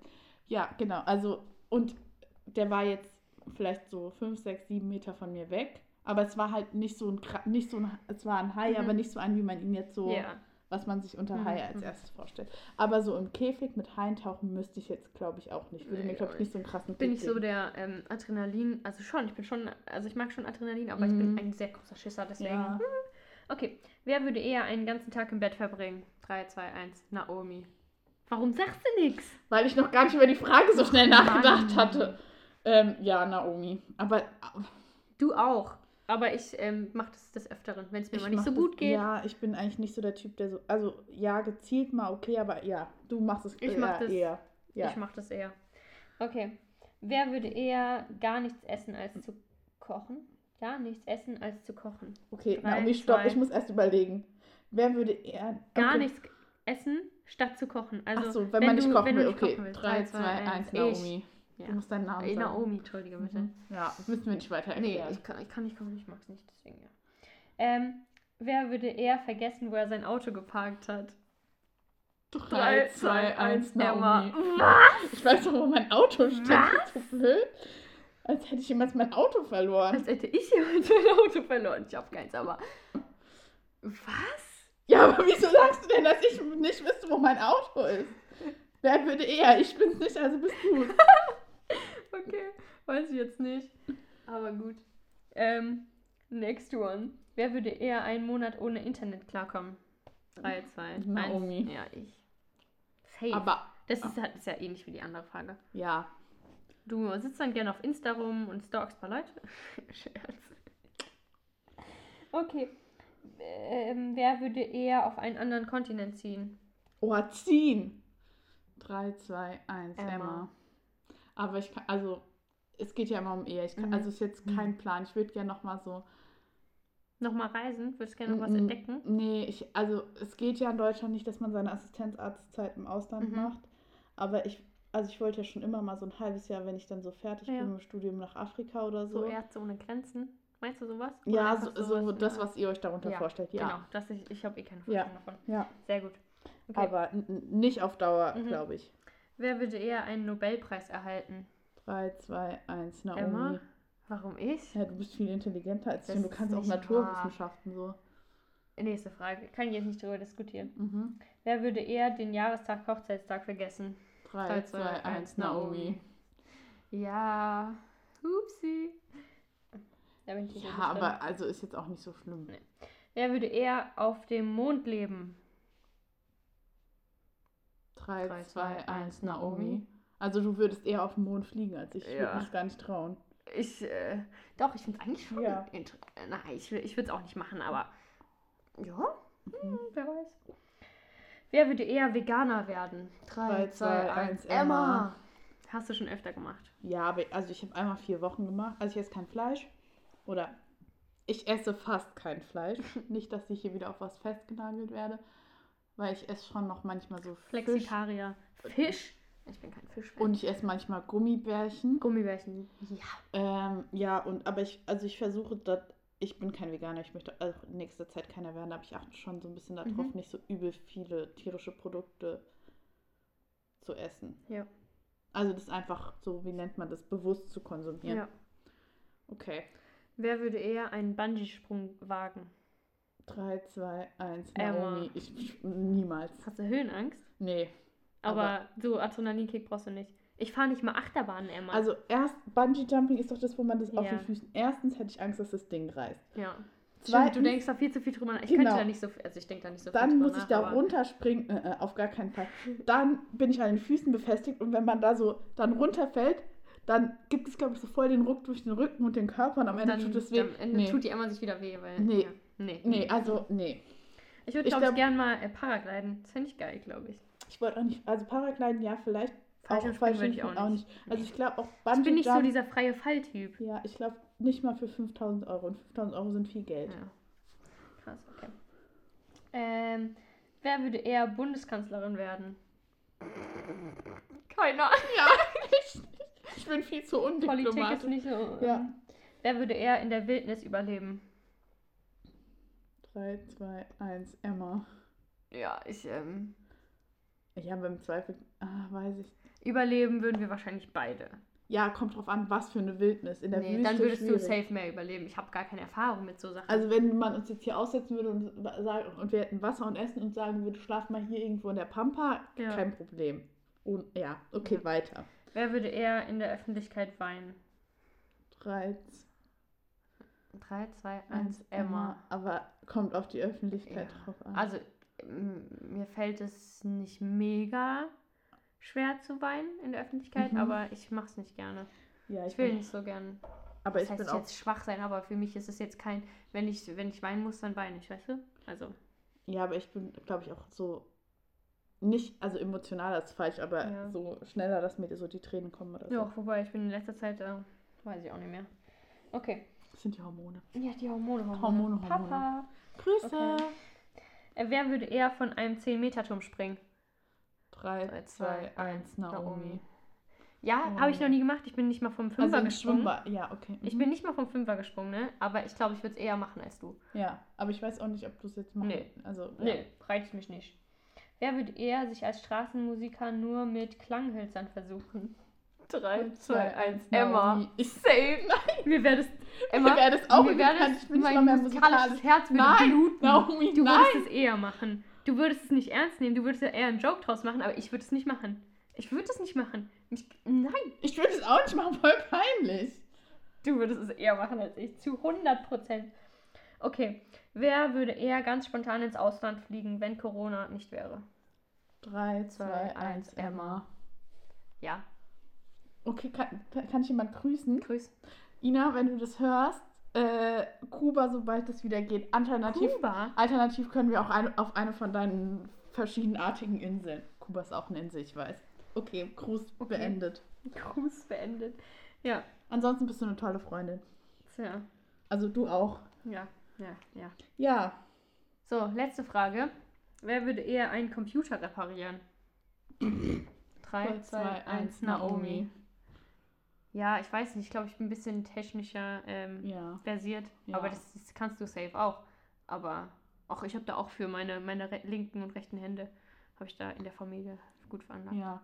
[SPEAKER 2] Ja, genau. Also, und der war jetzt vielleicht so 5, 6, 7 Meter von mir weg. Aber es war halt nicht so ein, nicht so ein, es war ein Hai,
[SPEAKER 1] Mhm.
[SPEAKER 2] aber nicht so ein, wie man ihn jetzt so,
[SPEAKER 1] Ja.
[SPEAKER 2] Was man sich unter
[SPEAKER 1] Mhm,
[SPEAKER 2] Hai als
[SPEAKER 1] mhm.
[SPEAKER 2] erstes vorstellt. Aber so im Käfig mit Haien tauchen müsste ich jetzt, glaube ich, auch nicht. Würde
[SPEAKER 1] Nee,
[SPEAKER 2] mir, glaube ich, nicht so einen krassen
[SPEAKER 1] Bin
[SPEAKER 2] Kick
[SPEAKER 1] ich so der ähm, Adrenalin, also schon, ich bin schon, also ich mag schon Adrenalin, aber ich
[SPEAKER 2] Mhm.
[SPEAKER 1] bin ein sehr großer Schisser, deswegen.
[SPEAKER 2] Ja.
[SPEAKER 1] Okay, wer würde eher einen ganzen Tag im Bett verbringen? 3, 2, 1, Naomi. Warum sagst du nichts?
[SPEAKER 2] Weil ich noch gar nicht über die Frage so schnell
[SPEAKER 1] Mann.
[SPEAKER 2] nachgedacht hatte. Ähm, ja, Naomi. Aber
[SPEAKER 1] Du auch. Aber ich ähm, mache das des Öfteren, wenn es mir
[SPEAKER 2] Ich
[SPEAKER 1] mal nicht so
[SPEAKER 2] das-
[SPEAKER 1] gut geht.
[SPEAKER 2] Ja, ich bin eigentlich nicht so der Typ, der so. Also, ja, gezielt mal okay, aber ja, du machst es
[SPEAKER 1] Ich
[SPEAKER 2] eher,
[SPEAKER 1] mach das-
[SPEAKER 2] eher. Ja.
[SPEAKER 1] Ich mache das eher. Okay. Wer würde eher gar nichts essen als zu kochen? Gar nichts essen als zu kochen.
[SPEAKER 2] okay,
[SPEAKER 1] Drei,
[SPEAKER 2] Naomi, stopp,
[SPEAKER 1] zwei.
[SPEAKER 2] ich muss erst überlegen. Wer würde eher.
[SPEAKER 1] Gar
[SPEAKER 2] okay.
[SPEAKER 1] nichts essen statt zu kochen. Also,
[SPEAKER 2] Ach so, wenn, man nicht
[SPEAKER 1] du-
[SPEAKER 2] kochen
[SPEAKER 1] wenn du
[SPEAKER 2] will,
[SPEAKER 1] nicht
[SPEAKER 2] okay.
[SPEAKER 1] kochen willst.
[SPEAKER 2] 3, 2, 1, Naomi.
[SPEAKER 1] Ja.
[SPEAKER 2] Du musst deinen Namen sagen.
[SPEAKER 1] Naomi, entschuldige bitte.
[SPEAKER 2] Mhm. Ja, das müssen wir nicht weiter
[SPEAKER 1] Nee,
[SPEAKER 2] erklären.
[SPEAKER 1] ich kann, ich kann nicht kommen, ich mag's nicht, deswegen ja. Ähm, wer würde eher vergessen, wo er sein Auto geparkt hat?
[SPEAKER 2] 3, 2, 1,
[SPEAKER 1] Emma.
[SPEAKER 2] Naomi.
[SPEAKER 1] Was?
[SPEAKER 2] Ich weiß doch, wo mein Auto steht.
[SPEAKER 1] Was?
[SPEAKER 2] Als hätte ich jemals mein Auto verloren.
[SPEAKER 1] Als hätte ich jemand mein Auto verloren. Ich hab keins, aber. Was?
[SPEAKER 2] Ja, aber wieso sagst du denn, dass ich nicht wüsste, wo mein Auto ist? Wer würde eher? Ich bin's nicht, also bist du. [laughs]
[SPEAKER 1] Okay, weiß ich jetzt nicht. Aber gut. Ähm, next one. Wer würde eher einen Monat ohne Internet klarkommen? 3, 2,
[SPEAKER 2] Naomi.
[SPEAKER 1] 1. Ja, ich. Safe.
[SPEAKER 2] Aber
[SPEAKER 1] das ist, ja- ist ja ähnlich wie die andere Frage.
[SPEAKER 2] ja,
[SPEAKER 1] Du sitzt dann gerne auf Insta rum und stalkst ein paar Leute. [laughs] Scherz. Okay. Ähm, wer würde eher auf einen anderen Kontinent ziehen?
[SPEAKER 2] oh, ziehen. 3, 2, 1,
[SPEAKER 1] Emma.
[SPEAKER 2] Emma. Aber ich kann, also, es geht ja immer um Ehe. Ich kann,
[SPEAKER 1] Mhm.
[SPEAKER 2] Also, ist jetzt kein Plan. Ich würde gerne nochmal so.
[SPEAKER 1] Nochmal reisen? Würdest du gerne noch was entdecken?
[SPEAKER 2] Nee, ich, also, es geht ja in Deutschland nicht, dass man seine Assistenzarztzeit im Ausland
[SPEAKER 1] Mhm.
[SPEAKER 2] macht. Aber ich, also, ich wollte ja schon immer mal so ein halbes Jahr, wenn ich dann so fertig
[SPEAKER 1] Ja.
[SPEAKER 2] bin mit dem Studium nach Afrika oder
[SPEAKER 1] So
[SPEAKER 2] so.
[SPEAKER 1] Ärzte ohne Grenzen? Meinst du sowas? Oder
[SPEAKER 2] ja, so, so
[SPEAKER 1] sowas,
[SPEAKER 2] das,
[SPEAKER 1] ja.
[SPEAKER 2] was ihr euch darunter
[SPEAKER 1] Ja,
[SPEAKER 2] vorstellt. Ja,
[SPEAKER 1] Genau, das ich, ich habe eh keine
[SPEAKER 2] Ja.
[SPEAKER 1] Vorstellung davon.
[SPEAKER 2] ja.
[SPEAKER 1] Sehr gut. Okay.
[SPEAKER 2] aber nicht auf Dauer,
[SPEAKER 1] Mhm.
[SPEAKER 2] glaube ich.
[SPEAKER 1] Wer würde eher einen Nobelpreis erhalten?
[SPEAKER 2] 3, 2, 1, Naomi.
[SPEAKER 1] Emma? Warum ich?
[SPEAKER 2] Ja, du bist viel intelligenter als
[SPEAKER 1] Das
[SPEAKER 2] ich und du kannst auch Naturwissenschaften so.
[SPEAKER 1] Nächste Frage. Kann ich jetzt nicht drüber diskutieren.
[SPEAKER 2] Mhm.
[SPEAKER 1] Wer würde eher den Jahrestag Hochzeitstag vergessen?
[SPEAKER 2] 3, 2, 1, Naomi.
[SPEAKER 1] Ja. So
[SPEAKER 2] Ja, aber also ist jetzt auch nicht so schlimm.
[SPEAKER 1] Nee. Wer würde eher auf dem Mond leben?
[SPEAKER 2] 3,
[SPEAKER 1] Drei,
[SPEAKER 2] 2,
[SPEAKER 1] zwei,
[SPEAKER 2] 1,
[SPEAKER 1] Naomi.
[SPEAKER 2] Also du würdest eher auf den Mond fliegen als ich. Ich
[SPEAKER 1] Ja.
[SPEAKER 2] würde mich gar nicht trauen.
[SPEAKER 1] Ich, äh, doch, ich finde es eigentlich schon.
[SPEAKER 2] Ja.
[SPEAKER 1] Nein, ich, ich würde es auch nicht machen, aber. Ja, hm, wer weiß. Wer würde eher Veganer werden?
[SPEAKER 2] Drei, zwei, eins, Emma.
[SPEAKER 1] Emma. Hast du schon öfter gemacht.
[SPEAKER 2] Ja, aber also ich habe einmal vier Wochen gemacht. Also ich esse kein Fleisch. Oder ich esse fast kein Fleisch. [laughs] nicht, dass ich hier wieder auf was festgenagelt werde. Weil ich esse schon noch manchmal so Fisch.
[SPEAKER 1] Flexitarier. Fisch? Ich bin kein Fisch.
[SPEAKER 2] Und ich esse manchmal Gummibärchen.
[SPEAKER 1] Gummibärchen. Ja.
[SPEAKER 2] Ähm, ja, und aber ich, also ich versuche, dass ich bin kein Veganer, ich möchte auch in nächster Zeit keiner werden, aber ich achte schon so ein bisschen darauf,
[SPEAKER 1] Mhm.
[SPEAKER 2] nicht so übel viele tierische Produkte zu essen.
[SPEAKER 1] Ja.
[SPEAKER 2] Also das einfach so, wie nennt man das, bewusst zu konsumieren.
[SPEAKER 1] ja.
[SPEAKER 2] Okay.
[SPEAKER 1] Wer würde eher einen Bungee-Sprung wagen?
[SPEAKER 2] 3, 2, 1,
[SPEAKER 1] Emma.
[SPEAKER 2] Naomi. Ich, niemals.
[SPEAKER 1] Hast du Höhenangst?
[SPEAKER 2] Nee.
[SPEAKER 1] Aber,
[SPEAKER 2] Aber-
[SPEAKER 1] so Adrenalinkick brauchst du nicht. Ich fahre nicht mal Achterbahn, Emma.
[SPEAKER 2] Also erst, Bungee Jumping ist doch das, wo man das auf
[SPEAKER 1] Ja.
[SPEAKER 2] den Füßen. Erstens hätte ich Angst, dass das Ding reißt.
[SPEAKER 1] ja. Stimmt,
[SPEAKER 2] Zweitens,
[SPEAKER 1] du denkst da viel zu viel drüber nach. Ich
[SPEAKER 2] Genau.
[SPEAKER 1] könnte da nicht so viel, also ich denke da nicht so viel
[SPEAKER 2] Dann
[SPEAKER 1] drüber
[SPEAKER 2] muss ich
[SPEAKER 1] nach,
[SPEAKER 2] da runterspringen, äh, äh, auf gar keinen Fall. Dann bin ich an den Füßen befestigt und wenn man da so dann runterfällt, dann gibt es, glaube ich, so voll den Ruck durch den Rücken und den Körper und am Ende
[SPEAKER 1] dann,
[SPEAKER 2] tut es weh.
[SPEAKER 1] Am Ende
[SPEAKER 2] nee.
[SPEAKER 1] tut die Emma sich wieder weh, weil.
[SPEAKER 2] Nee.
[SPEAKER 1] Ja. Nee.
[SPEAKER 2] nee, also, nee.
[SPEAKER 1] Ich würde,
[SPEAKER 2] ich
[SPEAKER 1] glaube ich,
[SPEAKER 2] glaub-
[SPEAKER 1] gern mal äh, Paragliden. Das fände ich geil, glaube ich.
[SPEAKER 2] Ich wollte auch nicht, also Paragliden, ja, vielleicht.
[SPEAKER 1] Fallschirmspringen
[SPEAKER 2] auch
[SPEAKER 1] würde ich auch
[SPEAKER 2] Fallschirmspringen
[SPEAKER 1] nicht.
[SPEAKER 2] Also ich glaube auch
[SPEAKER 1] Ich
[SPEAKER 2] Bungee
[SPEAKER 1] bin nicht so
[SPEAKER 2] Jump,
[SPEAKER 1] dieser freie Falltyp.
[SPEAKER 2] Ja, ich glaube nicht mal für 5000 Euro. Und 5000 Euro sind viel Geld.
[SPEAKER 1] Ja. Krass, okay. Ähm, wer würde eher Bundeskanzlerin werden? Keine Ahnung.
[SPEAKER 2] Ja, ich, [laughs] ich bin viel zu
[SPEAKER 1] Politik ist
[SPEAKER 2] undiplomatisch.
[SPEAKER 1] nicht so.
[SPEAKER 2] Ja.
[SPEAKER 1] ähm, Wer würde eher in der Wildnis überleben?
[SPEAKER 2] 3, 2, 1, Emma.
[SPEAKER 1] Ja, ich, ähm,
[SPEAKER 2] Ja, beim Zweifel, ah, weiß ich.
[SPEAKER 1] überleben würden wir wahrscheinlich beide.
[SPEAKER 2] Ja, kommt drauf an, was für eine Wildnis. In der
[SPEAKER 1] Nee,
[SPEAKER 2] Wüste
[SPEAKER 1] dann würdest du
[SPEAKER 2] schwierig.
[SPEAKER 1] safe mehr überleben. Ich habe gar keine Erfahrung mit so Sachen.
[SPEAKER 2] Also wenn man uns jetzt hier aussetzen würde und, sagen, und wir hätten Wasser und Essen und sagen würde, schlaf mal hier irgendwo in der Pampa,
[SPEAKER 1] Ja.
[SPEAKER 2] kein Problem. Und, ja, okay,
[SPEAKER 1] Ja.
[SPEAKER 2] weiter.
[SPEAKER 1] Wer würde eher in der Öffentlichkeit weinen?
[SPEAKER 2] 3,
[SPEAKER 1] 3, 2, 1,
[SPEAKER 2] 1,
[SPEAKER 1] Emma.
[SPEAKER 2] Aber kommt auf die Öffentlichkeit
[SPEAKER 1] Ja.
[SPEAKER 2] drauf an.
[SPEAKER 1] Also, mir fällt es nicht mega schwer zu weinen in der Öffentlichkeit,
[SPEAKER 2] Mhm.
[SPEAKER 1] aber ich mache es nicht gerne.
[SPEAKER 2] ja,
[SPEAKER 1] Ich will nicht so gern.
[SPEAKER 2] Aber
[SPEAKER 1] Das
[SPEAKER 2] ich bin
[SPEAKER 1] ich
[SPEAKER 2] auch
[SPEAKER 1] jetzt schwach sein, aber für mich ist es jetzt kein, wenn ich, wenn ich weinen muss, dann weine ich, weißt du? Also,
[SPEAKER 2] Ja, aber ich bin, glaube ich, auch so nicht, also emotional ist falsch, aber
[SPEAKER 1] Ja.
[SPEAKER 2] so schneller, dass mir so die Tränen kommen oder so.
[SPEAKER 1] ja, wobei ich bin in letzter Zeit, äh, weiß ich auch nicht mehr. Okay.
[SPEAKER 2] Das sind die Hormone.
[SPEAKER 1] Ja, die Hormone, Hormone.
[SPEAKER 2] Hormone, Hormone.
[SPEAKER 1] Papa.
[SPEAKER 2] Grüße.
[SPEAKER 1] Okay. Äh, wer würde eher von einem 10-Meter-Turm springen?
[SPEAKER 2] 3,
[SPEAKER 1] Drei,
[SPEAKER 2] 2, 1, Naomi.
[SPEAKER 1] Ja,
[SPEAKER 2] Oh.
[SPEAKER 1] habe ich noch nie gemacht. Ich bin nicht mal vom Fünfer
[SPEAKER 2] Also
[SPEAKER 1] gesprungen.
[SPEAKER 2] Schwimmbad. Ja, okay.
[SPEAKER 1] Ich
[SPEAKER 2] Mhm.
[SPEAKER 1] bin nicht mal vom Fünfer gesprungen, ne? Aber ich glaube, ich würde es eher machen als du.
[SPEAKER 2] Ja, aber ich weiß auch nicht, ob du es jetzt machst.
[SPEAKER 1] Nee.
[SPEAKER 2] Also, ja.
[SPEAKER 1] Nee, reizt mich nicht. Wer würde eher sich als Straßenmusiker nur mit Klanghölzern versuchen? 3, 2, 1, Emma.
[SPEAKER 2] Ich
[SPEAKER 1] Safe. Mir wäre das. Emma,
[SPEAKER 2] Mir wär das auch
[SPEAKER 1] mir wär das
[SPEAKER 2] Ich bin nicht
[SPEAKER 1] mein
[SPEAKER 2] mal mehr musikalisch.
[SPEAKER 1] Herz würde
[SPEAKER 2] Nein,
[SPEAKER 1] bluten.
[SPEAKER 2] Naomi,
[SPEAKER 1] Du
[SPEAKER 2] nein.
[SPEAKER 1] würdest es eher machen. Du würdest es nicht ernst nehmen. Du würdest ja eher einen Joke draus machen, aber ich würde es nicht machen. Ich würde es nicht machen. Ich, nein,
[SPEAKER 2] Ich würde es auch nicht machen, voll peinlich.
[SPEAKER 1] du würdest es eher machen als ich. Zu 100 Prozent. Okay. Wer würde eher ganz spontan ins Ausland fliegen, wenn Corona nicht wäre?
[SPEAKER 2] 3,
[SPEAKER 1] Zwei,
[SPEAKER 2] 2,
[SPEAKER 1] eins,
[SPEAKER 2] 1, Emma.
[SPEAKER 1] Ja.
[SPEAKER 2] Okay, kann, kann ich jemand grüßen?
[SPEAKER 1] Grüß.
[SPEAKER 2] Ina, wenn du das hörst, äh, Kuba, sobald es wieder geht. Alternativ,
[SPEAKER 1] Kuba?
[SPEAKER 2] alternativ können wir auch eine, auf eine von deinen verschiedenartigen Inseln. Kuba ist auch eine Insel, ich weiß. Okay, Gruß
[SPEAKER 1] Okay.
[SPEAKER 2] beendet.
[SPEAKER 1] Gruß beendet. Ja.
[SPEAKER 2] Ansonsten bist du eine tolle Freundin.
[SPEAKER 1] Tja.
[SPEAKER 2] Also du auch.
[SPEAKER 1] Ja, ja, ja.
[SPEAKER 2] Ja,
[SPEAKER 1] So, letzte Frage. Wer würde eher einen Computer reparieren? 3, 2, 1, Naomi. Ja, ich weiß nicht. Ich glaube, ich bin ein bisschen technischer ähm,
[SPEAKER 2] Ja.
[SPEAKER 1] versiert.
[SPEAKER 2] Ja.
[SPEAKER 1] Aber das, das kannst du safe auch. Aber auch ich habe da auch für meine, meine linken und rechten Hände, habe ich da in der Familie gut veranlagt.
[SPEAKER 2] Ja.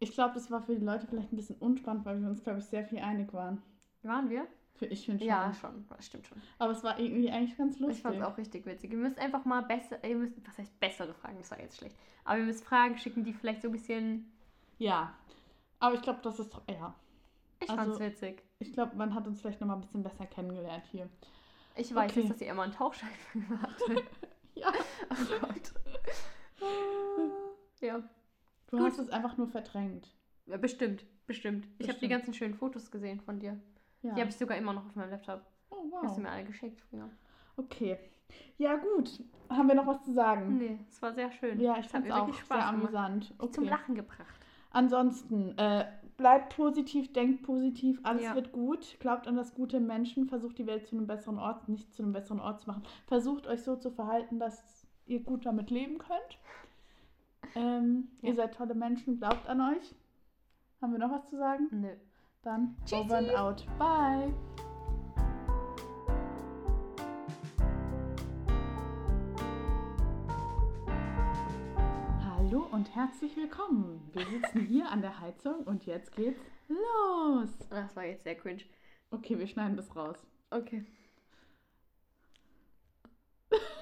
[SPEAKER 2] Ich glaube, das war für die Leute vielleicht ein bisschen unspannend, weil wir uns, glaube ich, sehr viel einig waren.
[SPEAKER 1] Waren wir?
[SPEAKER 2] Für ich finde schon.
[SPEAKER 1] Ja, schon. Das stimmt schon.
[SPEAKER 2] Aber es war irgendwie eigentlich ganz lustig.
[SPEAKER 1] Ich fand es auch richtig witzig. Ihr müsst einfach mal besser, ihr müsst, was heißt bessere Fragen, das war jetzt schlecht. Aber ihr müsst Fragen schicken, die vielleicht so ein bisschen,
[SPEAKER 2] Ja. Aber ich glaube, das ist. Ja.
[SPEAKER 1] Ich
[SPEAKER 2] Also-
[SPEAKER 1] fand's witzig.
[SPEAKER 2] Ich glaube, man hat uns vielleicht noch mal ein bisschen besser kennengelernt hier.
[SPEAKER 1] Ich weiß
[SPEAKER 2] okay.
[SPEAKER 1] jetzt, dass ihr immer einen Tauchschein [laughs] hatte. [laughs]
[SPEAKER 2] Ja.
[SPEAKER 1] oh Gott. ja.
[SPEAKER 2] Du
[SPEAKER 1] Gut.
[SPEAKER 2] hast es einfach nur verdrängt.
[SPEAKER 1] ja, bestimmt, bestimmt. Ich habe die ganzen schönen Fotos gesehen von dir.
[SPEAKER 2] Ja.
[SPEAKER 1] Die habe ich sogar immer noch auf meinem Laptop.
[SPEAKER 2] oh,
[SPEAKER 1] Hast du
[SPEAKER 2] wow.
[SPEAKER 1] mir alle geschickt früher.
[SPEAKER 2] Okay. Ja, gut. Haben wir noch was zu sagen?
[SPEAKER 1] Nee, es war sehr schön.
[SPEAKER 2] Ja, ich fand es auch sehr
[SPEAKER 1] gemacht.
[SPEAKER 2] amüsant. Okay.
[SPEAKER 1] Zum Lachen gebracht.
[SPEAKER 2] Ansonsten, äh, bleibt positiv, denkt positiv, alles
[SPEAKER 1] Ja.
[SPEAKER 2] wird gut. Glaubt an das Gute Menschen, versucht die Welt zu einem besseren Ort, nicht zu einem besseren Ort zu machen. Versucht euch so zu verhalten, dass ihr gut damit leben könnt. Ähm,
[SPEAKER 1] Ja.
[SPEAKER 2] Ihr seid tolle Menschen, glaubt an euch. Haben wir noch was zu sagen?
[SPEAKER 1] Nö.
[SPEAKER 2] Dann
[SPEAKER 1] Tschüssi.
[SPEAKER 2] over and out. Bye. Und herzlich willkommen. Wir sitzen hier an der Heizung und jetzt geht's los.
[SPEAKER 1] Das war jetzt sehr cringe.
[SPEAKER 2] Okay, wir schneiden das raus.
[SPEAKER 1] Okay.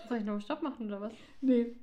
[SPEAKER 1] Soll ich noch einen Stopp machen oder was?
[SPEAKER 2] Nee,